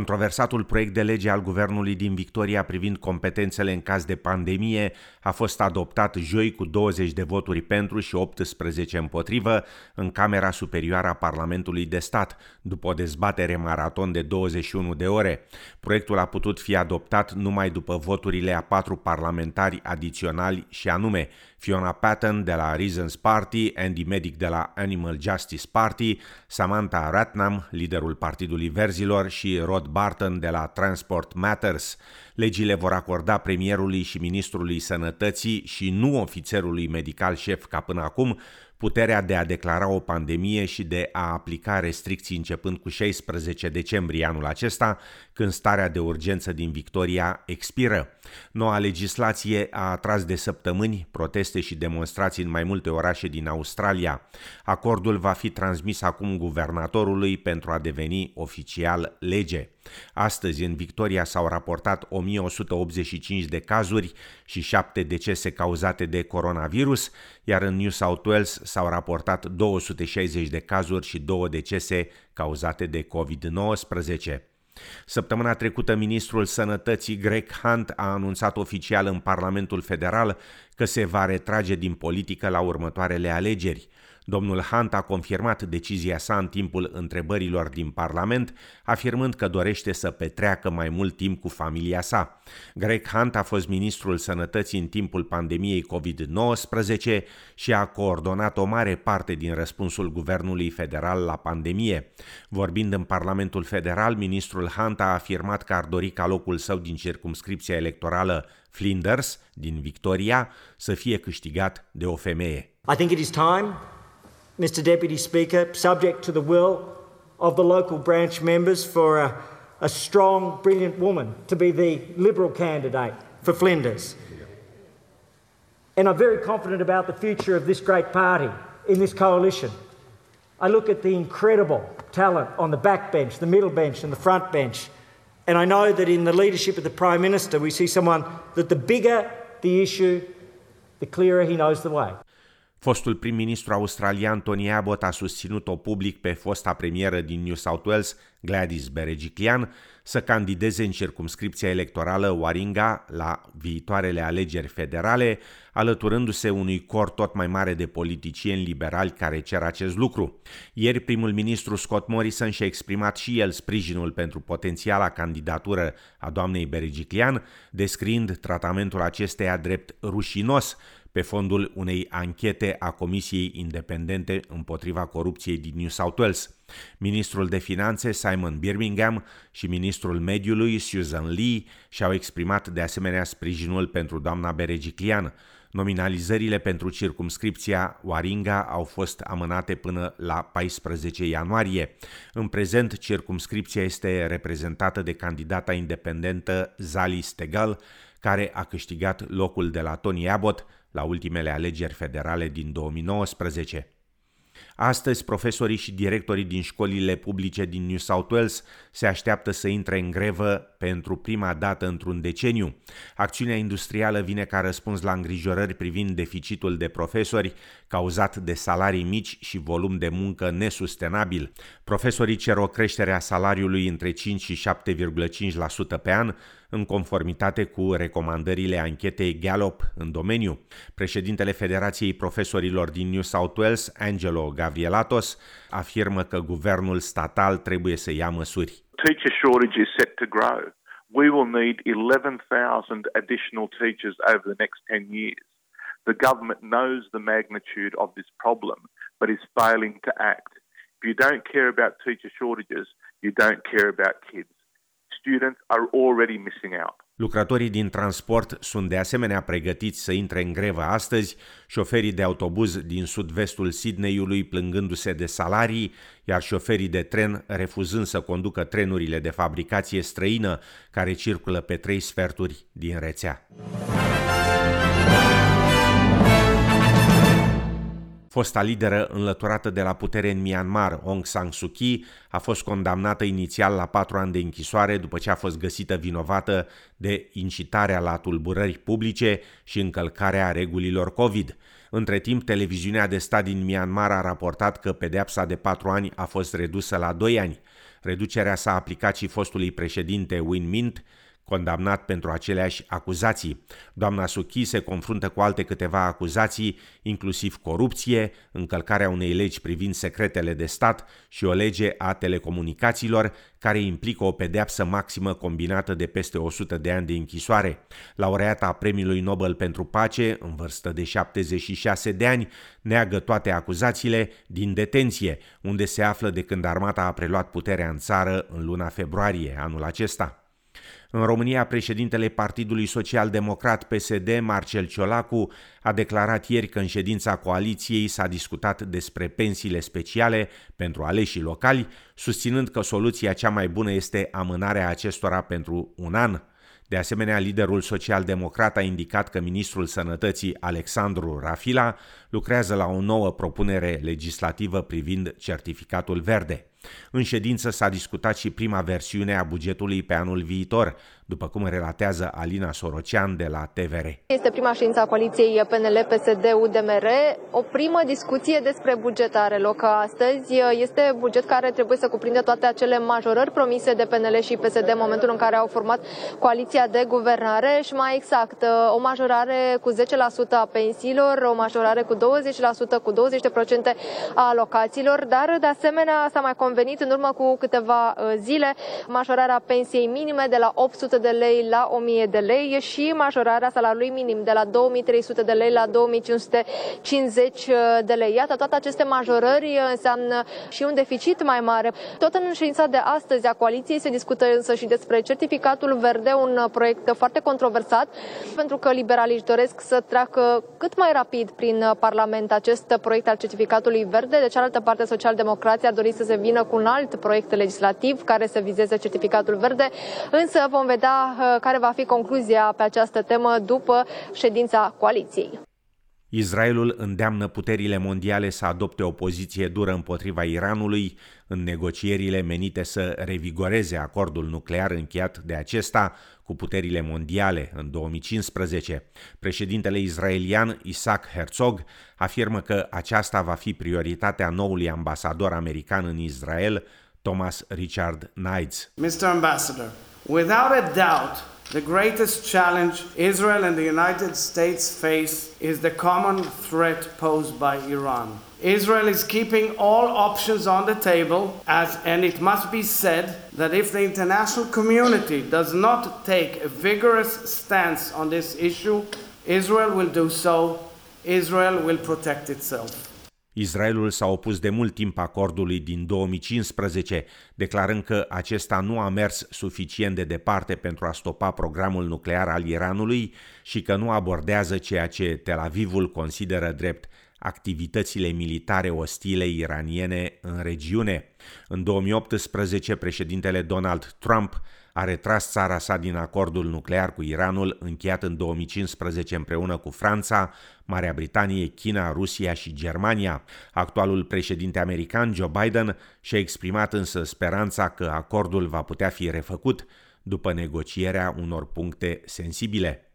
Controversatul proiect de lege al guvernului din Victoria privind competențele în caz de pandemie a fost adoptat joi cu 20 de voturi pentru și 18 împotrivă în Camera Superioară a Parlamentului de Stat, după o dezbatere maraton de 21 de ore. Proiectul a putut fi adoptat numai după voturile a patru parlamentari adiționali și anume Fiona Patton de la Reasons Party, Andy Medic de la Animal Justice Party, Samantha Ratnam, liderul Partidului Verzilor și Rod Barton de la Transport Matters. Legile vor acorda premierului și ministrului sănătății și nu ofițerului medical șef ca până acum puterea de a declara o pandemie și de a aplica restricții începând cu 16 decembrie anul acesta, când starea de urgență din Victoria expiră. Noua legislație a atras de săptămâni proteste și demonstrații în mai multe orașe din Australia. Acordul va fi transmis acum guvernatorului pentru a deveni oficial lege. Astăzi, în Victoria s-au raportat 1185 de cazuri și 7 decese cauzate de coronavirus, iar în New South Wales s-au raportat 260 de cazuri și 2 decese cauzate de COVID-19. Săptămâna trecută, ministrul sănătății Greg Hunt a anunțat oficial în Parlamentul Federal că se va retrage din politică la următoarele alegeri. Domnul Hunt a confirmat decizia sa în timpul întrebărilor din Parlament, afirmând că dorește să petreacă mai mult timp cu familia sa. Greg Hunt a fost ministrul sănătății în timpul pandemiei COVID-19 și a coordonat o mare parte din răspunsul guvernului federal la pandemie. Vorbind în Parlamentul Federal, ministrul Hunt a afirmat că ar dori ca locul său din circumscripția electorală Flinders, din Victoria, să fie câștigat de o femeie. I think it is time Mr Deputy Speaker, subject to the will of the local branch members for a, a strong, brilliant woman to be the Liberal candidate for Flinders. And I'm very confident about the future of this great party in this coalition. I look at the incredible talent on the back bench, the middle bench, and the front bench. And I know that in the leadership of the Prime Minister, we see someone that the bigger the issue, the clearer he knows the way. Fostul prim-ministru australian Tony Abbott a susținut-o public pe fosta premieră din New South Wales, Gladys Berejiklian, să candideze în circumscripția electorală Waringa la viitoarele alegeri federale, alăturându-se unui cor tot mai mare de politicieni liberali care cer acest lucru. Ieri, primul ministru Scott Morrison și-a exprimat și el sprijinul pentru potențiala candidatură a doamnei Berejiklian, descriind tratamentul acesteia drept rușinos, pe fondul unei anchete a Comisiei Independente împotriva corupției din New South Wales. Ministrul de Finanțe Simon Birmingham și ministrul mediului Susan Lee și-au exprimat de asemenea sprijinul pentru doamna Beregiclian. Nominalizările pentru circumscripția Waringa au fost amânate până la 14 ianuarie. În prezent, circumscripția este reprezentată de candidata independentă Zali Stegal, care a câștigat locul de la Tony Abbott la ultimele alegeri federale din 2019. Astăzi, profesorii și directorii din școlile publice din New South Wales se așteaptă să intre în grevă pentru prima dată într-un deceniu. Acțiunea industrială vine ca răspuns la îngrijorări privind deficitul de profesori cauzat de salarii mici și volum de muncă nesustenabil. Profesorii cer o creștere a salariului între 5 și 7,5% pe an, în conformitate cu recomandările anchetei Gallup în domeniu. Președintele Federației Profesorilor din New South Wales, Angelo Gavrielatos, afirmă că guvernul statal trebuie să ia măsuri. Teacher shortage is set to grow. We will need 11,000 additional teachers over the next 10 years. The government knows the magnitude of this problem, but is failing to act. If you don't care about teacher shortages, you don't care about kids. Students are already missing out. Lucrătorii din transport sunt de asemenea pregătiți să intre în grevă astăzi, șoferii de autobuz din sud-vestul Sydneyului plângându-se de salarii, iar șoferii de tren refuzând să conducă trenurile de fabricație străină care circulă pe trei sferturi din rețea. Fosta lideră înlăturată de la putere în Myanmar, Aung San Suu Kyi, a fost condamnată inițial la patru ani de închisoare după ce a fost găsită vinovată de incitarea la tulburări publice și încălcarea regulilor COVID. Între timp, televiziunea de stat din Myanmar a raportat că pedeapsa de patru ani a fost redusă la doi ani. Reducerea s-a aplicat și fostului președinte Win Mint, condamnat pentru aceleași acuzații. Doamna Suchi se confruntă cu alte câteva acuzații, inclusiv corupție, încălcarea unei legi privind secretele de stat și o lege a telecomunicațiilor care implică o pedeapsă maximă combinată de peste 100 de ani de închisoare. Laureata Premiului Nobel pentru Pace, în vârstă de 76 de ani, neagă toate acuzațiile din detenție, unde se află de când armata a preluat puterea în țară în luna februarie anul acesta. În România, președintele Partidului Social Democrat PSD, Marcel Ciolacu, a declarat ieri că în ședința coaliției s-a discutat despre pensiile speciale pentru aleșii locali, susținând că soluția cea mai bună este amânarea acestora pentru un an. De asemenea, liderul social-democrat a indicat că ministrul sănătății Alexandru Rafila lucrează la o nouă propunere legislativă privind certificatul verde. În ședință s-a discutat și prima versiune a bugetului pe anul viitor, după cum relatează Alina Sorocean de la TVR. Este prima ședință a coaliției PNL-PSD-UDMR. O primă discuție despre buget are loc astăzi. Este buget care trebuie să cuprindă toate acele majorări promise de PNL și PSD în momentul în care au format coaliția de guvernare și mai exact o majorare cu 10% a pensiilor, o majorare cu 20%, cu 20% a alocațiilor, dar de asemenea s-a mai convenit în urmă cu câteva uh, zile majorarea pensiei minime de la 800 de lei la 1000 de lei și majorarea salariului minim de la 2300 de lei la 2550 uh, de lei. Iată, toate aceste majorări înseamnă și un deficit mai mare. Tot în ședința de astăzi a coaliției se discută însă și despre certificatul verde, un proiect foarte controversat, pentru că liberalii își doresc să treacă cât mai rapid prin Parlament acest proiect al certificatului verde. De cealaltă parte, socialdemocrația ar dori să se vină cu un alt proiect legislativ care să vizeze certificatul verde, însă vom vedea uh, care va fi concluzia pe această temă după ședința coaliției. Israelul îndeamnă puterile mondiale să adopte o poziție dură împotriva Iranului în negocierile menite să revigoreze acordul nuclear încheiat de acesta cu puterile mondiale în 2015. Președintele israelian Isaac Herzog afirmă că aceasta va fi prioritatea noului ambasador american în Israel, Thomas Richard Knights. Mr. Ambassador, without a doubt, The greatest challenge Israel and the United States face is the common threat posed by Iran. Israel is keeping all options on the table, as, and it must be said that if the international community does not take a vigorous stance on this issue, Israel will do so. Israel will protect itself. Israelul s-a opus de mult timp acordului din 2015, declarând că acesta nu a mers suficient de departe pentru a stopa programul nuclear al Iranului și că nu abordează ceea ce Tel Avivul consideră drept activitățile militare ostile iraniene în regiune. În 2018, președintele Donald Trump a retras țara sa din acordul nuclear cu Iranul încheiat în 2015 împreună cu Franța, Marea Britanie, China, Rusia și Germania. Actualul președinte american Joe Biden și-a exprimat însă speranța că acordul va putea fi refăcut după negocierea unor puncte sensibile.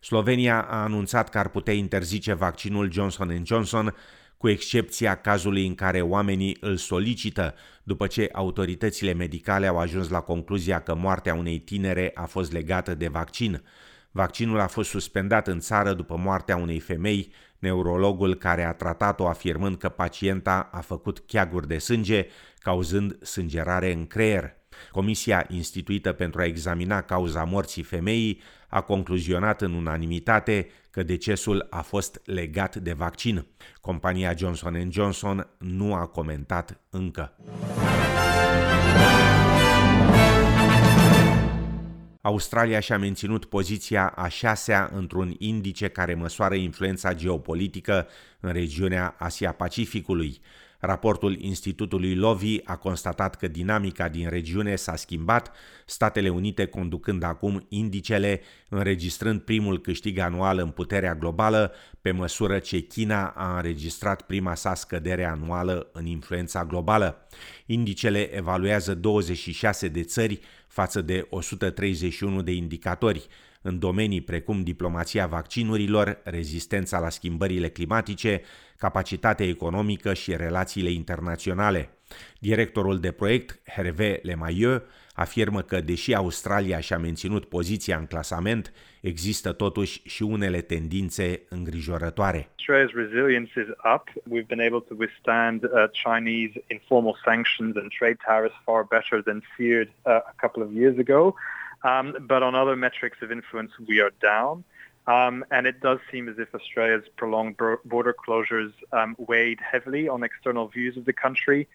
Slovenia a anunțat că ar putea interzice vaccinul Johnson Johnson cu excepția cazului în care oamenii îl solicită, după ce autoritățile medicale au ajuns la concluzia că moartea unei tinere a fost legată de vaccin. Vaccinul a fost suspendat în țară după moartea unei femei, neurologul care a tratat-o afirmând că pacienta a făcut cheaguri de sânge, cauzând sângerare în creier. Comisia instituită pentru a examina cauza morții femeii a concluzionat în unanimitate că decesul a fost legat de vaccin. Compania Johnson Johnson nu a comentat încă. Australia și-a menținut poziția a șasea într-un indice care măsoară influența geopolitică în regiunea Asia-Pacificului. Raportul Institutului Lovi a constatat că dinamica din regiune s-a schimbat, Statele Unite conducând acum indicele, înregistrând primul câștig anual în puterea globală, pe măsură ce China a înregistrat prima sa scădere anuală în influența globală. Indicele evaluează 26 de țări față de 131 de indicatori în domenii precum diplomația vaccinurilor, rezistența la schimbările climatice, capacitatea economică și relațiile internaționale. Directorul de proiect, Hervé Lemailleux, afirmă că, deși Australia și-a menținut poziția în clasament, există totuși și unele tendințe îngrijorătoare. Australia's resilience is up. We've been able to withstand uh, Chinese informal sanctions and trade tariffs far better than feared uh, a couple of years ago. Um, but on other metrics of influence, we are down. Um, and it does seem as if Australia's prolonged border closures um, weighed heavily on external views of the country.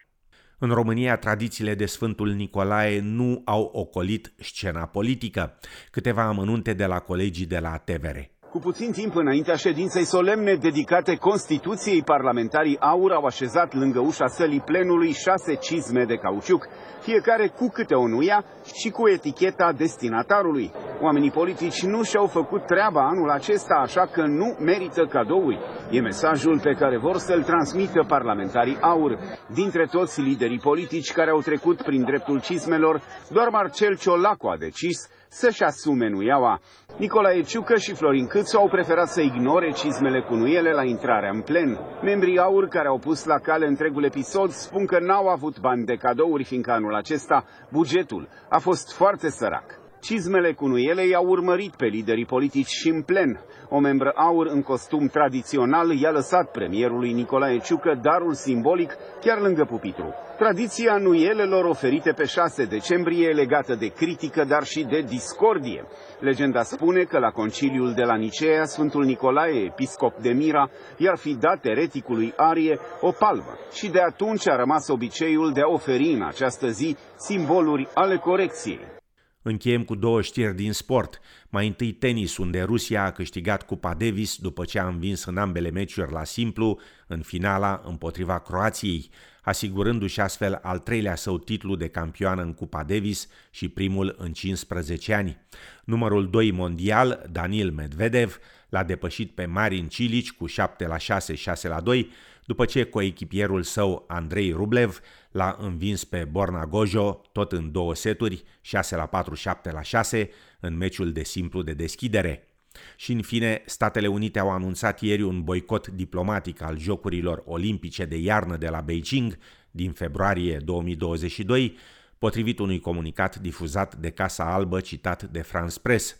În România, tradițiile de Sfântul Nicolae nu au ocolit scena politică. Câteva amănunte de la colegii de la TVR. Cu puțin timp înaintea ședinței solemne dedicate Constituției, parlamentarii aur au așezat lângă ușa sălii plenului șase cizme de cauciuc, fiecare cu câte o nuia și cu eticheta destinatarului. Oamenii politici nu și-au făcut treaba anul acesta, așa că nu merită cadouri. E mesajul pe care vor să-l transmită parlamentarii aur. Dintre toți liderii politici care au trecut prin dreptul cizmelor, doar Marcel Ciolacu a decis să-și asume nuiaua. Nicolae Ciucă și Florin Câțu au preferat să ignore cizmele cu nuiele la intrarea în plen. Membrii aur care au pus la cale întregul episod spun că n-au avut bani de cadouri, fiindcă anul acesta bugetul a fost foarte sărac. Cizmele cu nuiele i-au urmărit pe liderii politici și în plen. O membră aur în costum tradițional i-a lăsat premierului Nicolae Ciucă darul simbolic chiar lângă pupitru. Tradiția nuielelor oferite pe 6 decembrie e legată de critică, dar și de discordie. Legenda spune că la conciliul de la Nicea, Sfântul Nicolae, episcop de Mira, i-ar fi dat ereticului Arie o palmă și de atunci a rămas obiceiul de a oferi în această zi simboluri ale corecției. Încheiem cu două știri din sport. Mai întâi tenis, unde Rusia a câștigat Cupa Davis după ce a învins în ambele meciuri la simplu, în finala împotriva Croației, asigurându-și astfel al treilea său titlu de campioană în Cupa Davis și primul în 15 ani. Numărul 2 mondial, Daniel Medvedev, l-a depășit pe Marin Cilic cu 7 la 6, 6 la 2, după ce coechipierul său Andrei Rublev l-a învins pe Borna Gojo tot în două seturi, 6 la 4, 7 la 6, în meciul de simplu de deschidere. Și în fine, Statele Unite au anunțat ieri un boicot diplomatic al Jocurilor Olimpice de iarnă de la Beijing din februarie 2022, potrivit unui comunicat difuzat de Casa Albă citat de France Press.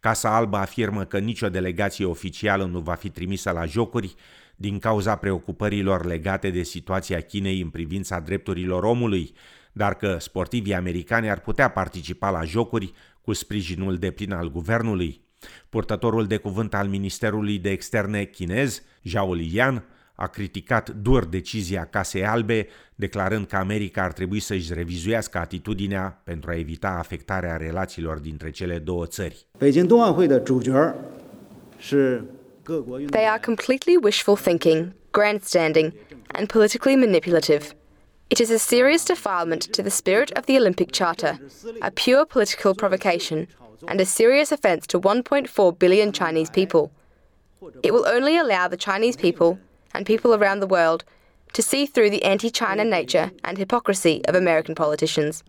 Casa Albă afirmă că nicio delegație oficială nu va fi trimisă la jocuri din cauza preocupărilor legate de situația Chinei în privința drepturilor omului, dar că sportivii americani ar putea participa la jocuri cu sprijinul deplin al guvernului. Purtătorul de cuvânt al Ministerului de Externe chinez, Zhao Liyan, a criticat dur decizia Casei Albe, declarând că America ar trebui să-și revizuiască atitudinea pentru a evita afectarea relațiilor dintre cele două țări. They are completely wishful thinking, grandstanding, and politically manipulative. It is a serious defilement to the spirit of the Olympic Charter, a pure political provocation, and a serious offence to 1.4 billion Chinese people. It will only allow the Chinese people and people around the world to see through the anti China nature and hypocrisy of American politicians.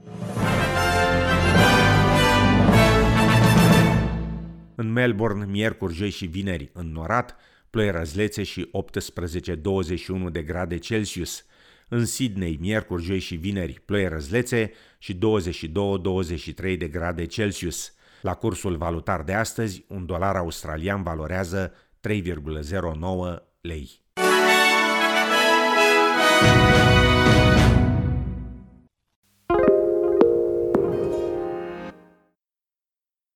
în Melbourne miercuri, joi și vineri, în norat, ploi răzlețe și 18-21 de grade Celsius. În Sydney, miercuri, joi și vineri, ploi răzlețe și 22-23 de grade Celsius. La cursul valutar de astăzi, un dolar australian valorează 3,09 lei.